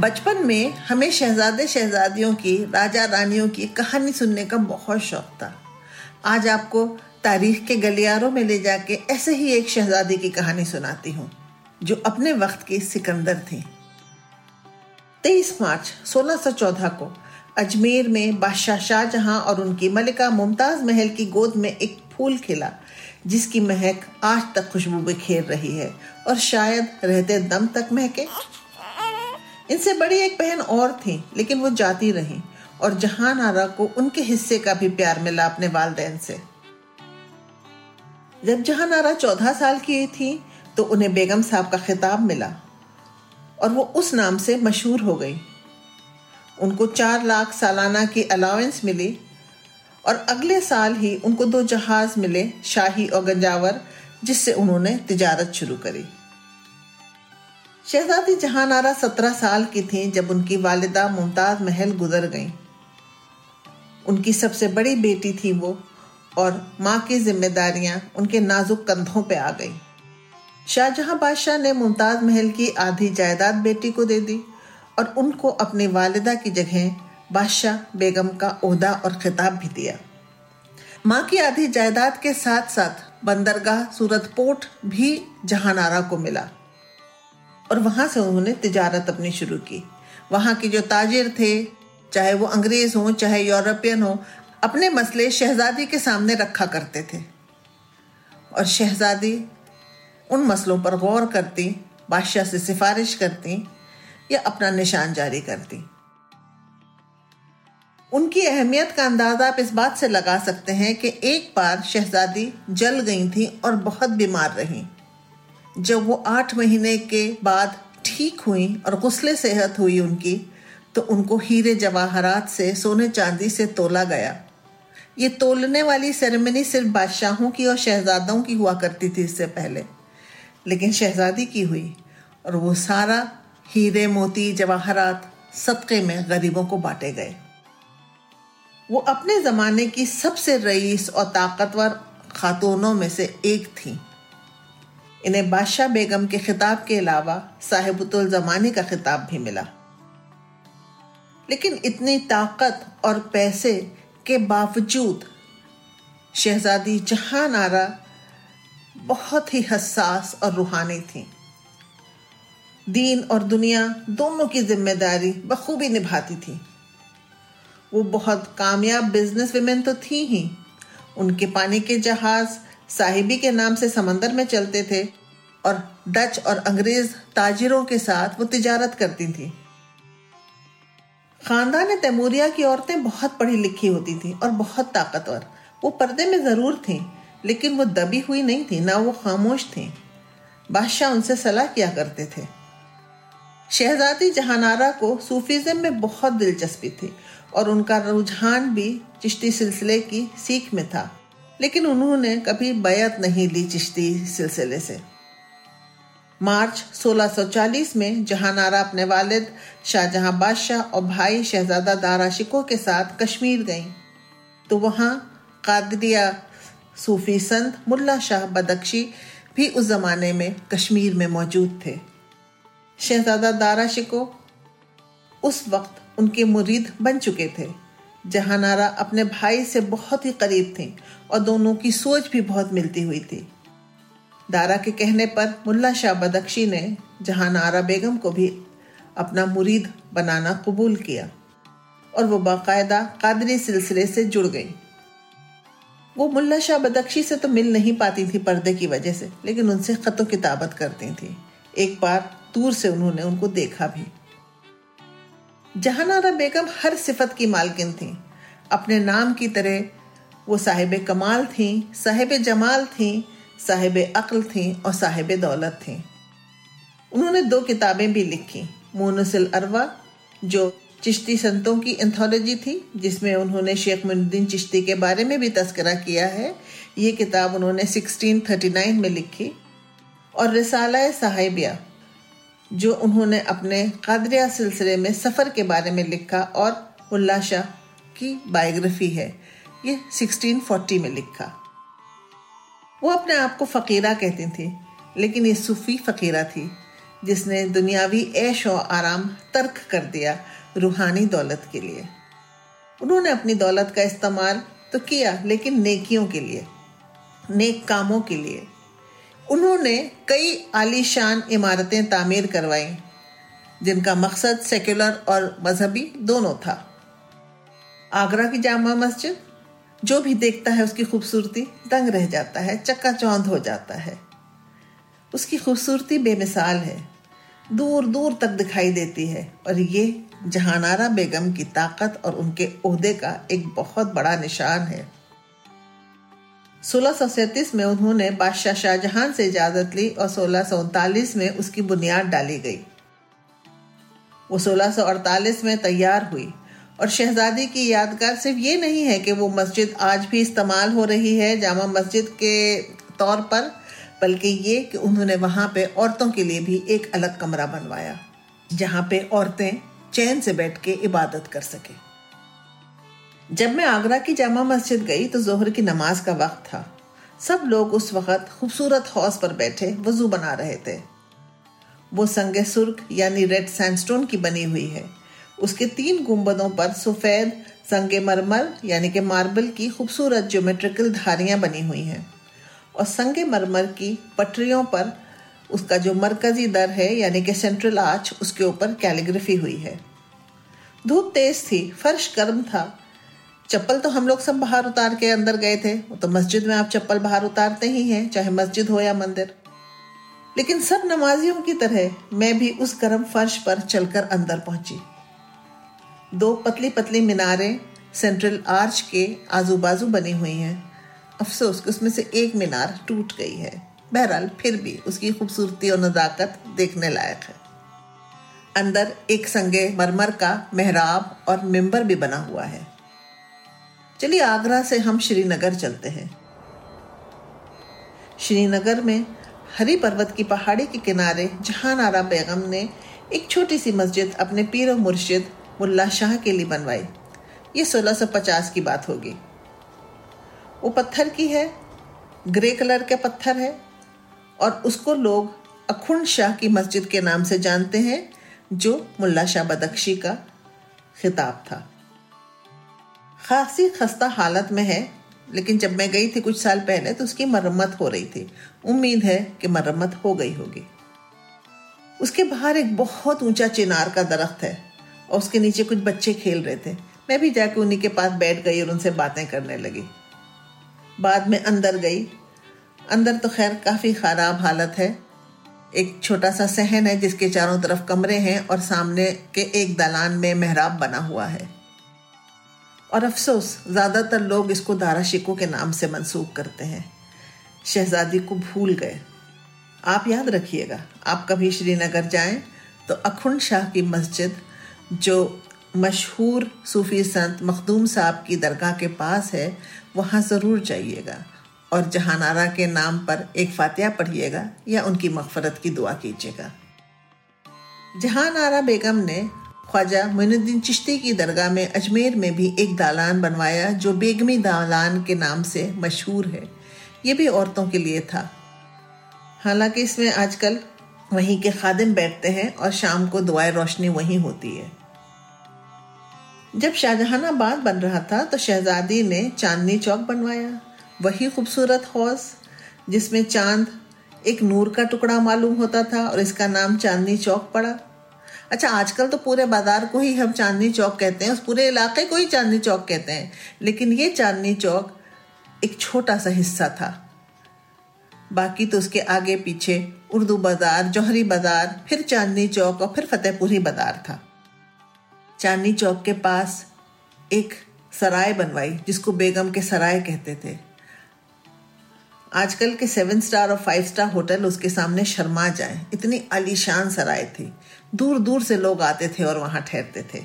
बचपन में हमें शहजादे शहजादियों की, राजा रानियों की कहानी सुनने का बहुत शौक था। आज आपको तारीख के गलियारों में ले जाके ऐसे ही एक शहजादी की कहानी सुनाती हूँ, जो अपने वक्त की सिकंदर थी। 23 मार्च 1614 को अजमेर में बादशाह शाहजहां और उनकी मलिका मुमताज़ महल की गोद में एक फूल खिला, जिसकी महक आज तक खुशबू बिखेर रही है और शायद रहते दम तक महके। इनसे बड़ी एक बहन और थी, लेकिन वो जाती रही, और जहान आरा को उनके हिस्से का भी प्यार मिला अपने वालदेन से। जब जहान आरा चौदह साल की थी तो उन्हें बेगम साहब का खिताब मिला, और वो उस नाम से मशहूर हो गई। उनको चार लाख सालाना की अलाउंस मिली, और अगले साल ही उनको दो जहाज़ मिले, शाही और गंजावर, जिससे उन्होंने तिजारत शुरू करी। शहजादी जहान आरा सत्रह साल की थी जब उनकी वालिदा मुमताज़ महल गुजर गईं। उनकी सबसे बड़ी बेटी थी वो और माँ की जिम्मेदारियाँ उनके नाजुक कंधों पे आ गईं। शाहजहां बादशाह ने मुमताज़ महल की आधी जायदाद बेटी को दे दी और उनको अपनी वालिदा की जगह बादशाह बेगम का ओहदा और खिताब भी दिया माँ की आधी जायदाद के साथ साथ बंदरगाह, सूरत पोर्ट भी जहानारा को मिला और वहाँ से उन्होंने तिजारत अपनी शुरू की। वहाँ के जो ताजिर थे, चाहे वो अंग्रेज़ हो, चाहे यूरोपियन हो, अपने मसले शहजादी के सामने रखा करते थे। और शहजादी उन मसलों पर गौर करती, बादशाह से सिफारिश करती, या अपना निशान जारी करती। उनकी अहमियत का अंदाज़ा आप इस बात से लगा सकते हैं कि एक बार शहजादी जल गई थी और बहुत बीमार रही। जब वो आठ महीने के बाद ठीक हुई और गुस्ले सेहत हुई उनकी तो उनको हीरे जवाहरात से, सोने चांदी से तोला गया। ये तोलने वाली सेरेमनी सिर्फ़ बादशाहों की और शहजादों की हुआ करती थी इससे पहले, लेकिन शहजादी की हुई और वो सारा हीरे मोती जवाहरात सदक़े में गरीबों को बांटे गए। वो अपने ज़माने की सबसे रईस और ताकतवर खातूनों में से एक थी। इन्हें बादशाह बेगम के खिताब के अलावा साहिबुल जमाने का खिताब भी मिला। लेकिन इतनी ताकत और पैसे के बावजूद शहजादी जहाँ नारा बहुत ही हसास और रूहानी थी। दीन और दुनिया दोनों की ज़िम्मेदारी बखूबी निभाती थी। वो बहुत कामयाब बिज़नेस वेमेन तो थी ही। उनके पानी के जहाज़ साहिबी के नाम से समंदर में चलते थे और डच और अंग्रेज़ ताजिरों के साथ वो तिजारत करती थी। खानदान तैमूरिया की औरतें बहुत पढ़ी लिखी होती थी और बहुत ताकतवर। वो पर्दे में ज़रूर थी, लेकिन वो दबी हुई नहीं थी, ना वो खामोश थी। बादशाह उनसे सलाह किया करते थे। शहजादी जहानारा को सूफीज़म में बहुत दिलचस्पी थी और उनका रुझान भी चिश्ती सिलसिले की सीख में था। लेकिन उन्होंने कभी बैत नहीं ली चिश्ती सिलसिले से। मार्च 1640 में जहानारा अपने वालिद, शाहजहां बादशाह और भाई शहजादा दारा शिको के साथ कश्मीर गईं। तो वहाँ कादरिया सूफी संत मुल्ला शाह बदख्शी भी उस जमाने में कश्मीर में मौजूद थे। शहजादा दारा शिको उस वक्त उनके मुरीद बन चुके थे। जहानारा अपने भाई से बहुत ही करीब थी और दोनों की सोच भी बहुत मिलती हुई थी। दारा के कहने पर मुल्ला शाह बदख्शी ने जहानारा बेगम को भी अपना मुरीद बनाना कबूल किया और वो बाकायदा कादरी सिलसिले से जुड़ गई। वो मुल्ला शाह बदख्शी से तो मिल नहीं पाती थी पर्दे की वजह से, लेकिन उनसे खतों किताबत करती थी। एक बार दूर से उन्होंने उनको देखा भी। जहानारा बेगम हर सिफत की मालकिन थी। अपने नाम की तरह वो साहिब कमाल थी, साहिब जमाल थी, साहिब अक्ल थी और साहिब दौलत थी। उन्होंने दो किताबें भी लिखी, मोनसिल अरवा, जो चिश्ती संतों की एंथोलॉजी थी, जिसमें उन्होंने शेख मुनुद्दीन चिश्ती के बारे में भी तस्करा किया है। ये किताब उन्होंने 1639 में लिखी और रिसाला साहिबिया जो उन्होंने अपने कादरिया सिलसिले में सफ़र के बारे में लिखा और उल्ला शाह की बायोग्राफी है। ये 1640 में लिखा। वो अपने आप को फ़कीरा कहती थी, लेकिन ये सूफी फ़कीरा थी, जिसने दुनियावी ऐश और आराम तर्क कर दिया रूहानी दौलत के लिए। उन्होंने अपनी दौलत का इस्तेमाल तो किया, लेकिन नेकियों के लिए, नेक कामों के लिए। उन्होंने कई आलीशान इमारतें तामीर करवाई, जिनका मकसद सेक्युलर और मजहबी दोनों था। आगरा की जामा मस्जिद, जो भी देखता है उसकी खूबसूरती दंग रह जाता है चक्का चौंध हो जाता है। उसकी खूबसूरती बेमिसाल है दूर दूर तक दिखाई देती है, और ये जहानारा बेगम की ताकत और उनके ओहदे का एक बहुत बड़ा निशान है। सोलह में उन्होंने बादशाह शाहजहां से इजाज़त ली और सोलह में उसकी बुनियाद डाली गई। वो 1648 में तैयार हुई और शहजादी की यादगार सिर्फ़ ये नहीं है कि वो मस्जिद आज भी इस्तेमाल हो रही है, जामा मस्जिद के तौर पर, बल्कि ये कि उन्होंने वहाँ पे औरतों के लिए भी एक अलग कमरा बनवाया, जहाँ पे औरतें चैन से बैठ के इबादत कर सके। जब मैं आगरा की जामा मस्जिद गई तो जोहर की नमाज़ का वक्त था। सब लोग उस वक्त खूबसूरत हौस पर बैठे, वज़ू बना रहे थे। वो संगे सुर्ख, यानी रेड सैंडस्टोन की बनी हुई है। उसके तीन गुंबदों पर सफ़ेद, संगे मरमर, यानी कि मार्बल की खूबसूरत ज्योमेट्रिकल धारियाँ बनी हुई हैं। और संगे मरमर की पटरियों पर उसका जो मरकजी दर है, यानी कि सेंट्रल आर्च, उसके ऊपर कैलीग्राफी हुई है। धूप तेज थी, फर्श गर्म था। चप्पल तो हम लोग सब बाहर उतार के अंदर गए थे। तो मस्जिद में आप चप्पल बाहर उतारते ही हैं, चाहे मस्जिद हो या मंदिर। लेकिन सब नमाजियों की तरह मैं भी उस गर्म फर्श पर चलकर अंदर पहुँची। दो पतली पतली मीनारें सेंट्रल आर्च के आजू बाजू बनी हुई हैं। अफसोस कि उसमें से एक मीनार टूट गई है। बहरहाल, फिर भी उसकी खूबसूरती और नज़ाकत देखने लायक है। अंदर एक संगे मरमर का मेहराब और मेंबर भी बना हुआ है। चलिए आगरा से हम श्रीनगर चलते हैं। श्रीनगर में हरी पर्वत की पहाड़ी के किनारे जहान आरा बेगम ने एक छोटी सी मस्जिद अपने पीर और मुर्शिद मुल्ला शाह के लिए बनवाई। ये 1650 की बात होगी। वो पत्थर की है, ग्रे कलर के पत्थर है और उसको लोग अखुंड शाह की मस्जिद के नाम से जानते हैं, जो मुल्ला शाह बदख्शी का खिताब था। खासी खस्ता हालत में है, लेकिन जब मैं गई थी कुछ साल पहले तो उसकी मरम्मत हो रही थी। उम्मीद है कि मरम्मत हो गई होगी। उसके बाहर एक बहुत ऊँचा चिनार का दरख्त है, और उसके नीचे कुछ बच्चे खेल रहे थे। मैं भी जाके उन्हीं के पास बैठ गई और उनसे बातें करने लगी। बाद में अंदर गई। अंदर तो खैर काफ़ी ख़राब हालत है। एक छोटा सा सहन है जिसके चारों तरफ़ कमरे हैं और सामने के एक दलान में मेहराब बना हुआ है। और अफसोस, ज़्यादातर लोग इसको दारा शिको के नाम से मंसूब करते हैं। शहजादी को भूल गए। आप याद रखिएगा, आप कभी श्रीनगर जाएँ तो अखुंड शाह की मस्जिद, जो मशहूर सूफी संत मखदूम साहब की दरगाह के पास है, वहाँ ज़रूर जाइएगा। और जहानारा के नाम पर एक फातिहा पढ़िएगा, या उनकी मगफरत की दुआ कीजिएगा। जहानारा बेगम ने ख्वाजा मोइनुद्दीन चिश्ती की दरगाह में अजमेर में भी एक दालान बनवाया, जो बेगमी दालान के नाम से मशहूर है। ये भी औरतों के लिए था। हालाँकि इसमें आजकल वहीं के खादिम बैठते हैं और शाम को दुआए रोशनी वहीं होती है। जब शाहजहानाबाद बन रहा था तो शहजादी ने चांदनी चौक बनवाया। वही खूबसूरत हौस, जिसमें चाँद एक नूर का टुकड़ा मालूम होता था और इसका नाम चांदनी चौक पड़ा। अच्छा आजकल तो पूरे बाज़ार को ही हम चांदनी चौक कहते हैं, उस पूरे इलाके को ही चांदनी चौक कहते हैं। लेकिन ये चांदनी चौक एक छोटा सा हिस्सा था। बाकी तो उसके आगे पीछे उर्दू बाज़ार, जौहरी बाज़ार, फिर चांदनी चौक और फिर फतेहपुरी बाज़ार था। चांदनी चौक के पास एक सराय बनवाई, जिसको बेगम के सराय कहते थे। आजकल के सेवन स्टार और फाइव स्टार होटल उसके सामने शर्मा जाए। इतनी आलीशान सराय थी। दूर दूर से लोग आते थे और वहाँ ठहरते थे।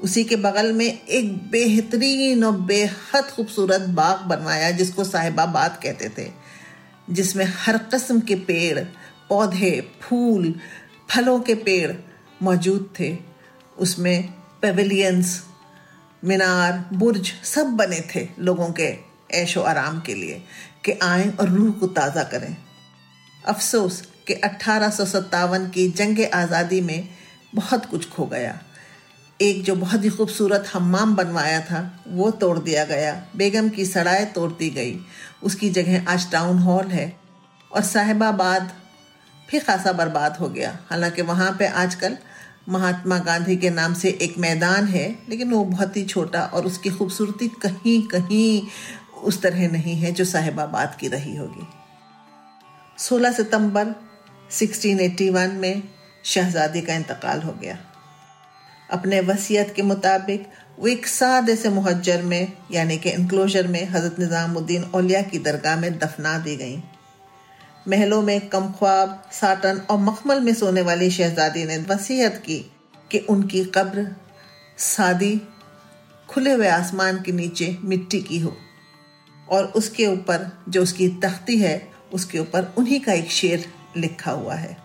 उसी के बगल में एक बेहतरीन और बेहद खूबसूरत बाग बनवाया जिसको साहिबाबाद कहते थे। जिसमें हर कस्म के पेड़, पौधे, फूल, फलों के पेड़ मौजूद थे। उसमें पेविलियंस मीनार, बुर्ज सब बने थे लोगों के ऐशो आराम के लिए कि आए और रूह को ताज़ा करें। अफसोस कि अठारह की जंग आज़ादी में बहुत कुछ खो गया। एक जो बहुत ही खूबसूरत हम्माम बनवाया था, वो तोड़ दिया गया। बेगम की सड़ाई तोड़ दी गई। उसकी जगह आज टाउन हॉल है और साहिबाबाद फिर खासा बर्बाद हो गया। हालाँकि वहाँ पे आजकल महात्मा गांधी के नाम से एक मैदान है, लेकिन वो बहुत ही छोटा और उसकी खूबसूरती कहीं कहीं उस तरह नहीं है जो साहिबाबाद की रही होगी। 16 सितंबर 1681 में शहजादी का इंतकाल हो गया। अपने वसीयत के मुताबिक, वो एक सादे से मुहजर में, यानी कि इनक्लोजर में हज़रत निज़ामुद्दीन औलिया की दरगाह में दफना दी गई। महलों में कम ख्वाब, साटन और मखमल में सोने वाली शहजादी ने वसीयत की कि उनकी कब्र सादी खुले हुए आसमान के नीचे मिट्टी की हो। और उसके ऊपर जो उसकी तख्ती है, उसके ऊपर उन्हीं का एक शेर लिखा हुआ है,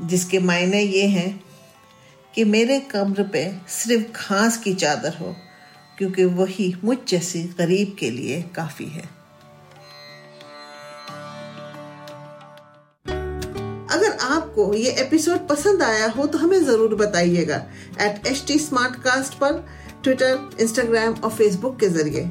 जिसके मायने ये हैं कि मेरे कब्र पे सिर्फ़ घास की चादर हो, क्योंकि वही मुझ जैसी गरीब के लिए काफ़ी है। अगर आपको ये एपिसोड पसंद आया हो तो हमें ज़रूर बताइएगा at H T smart cast पर ट्विटर इंस्टाग्राम और फेसबुक के ज़रिए।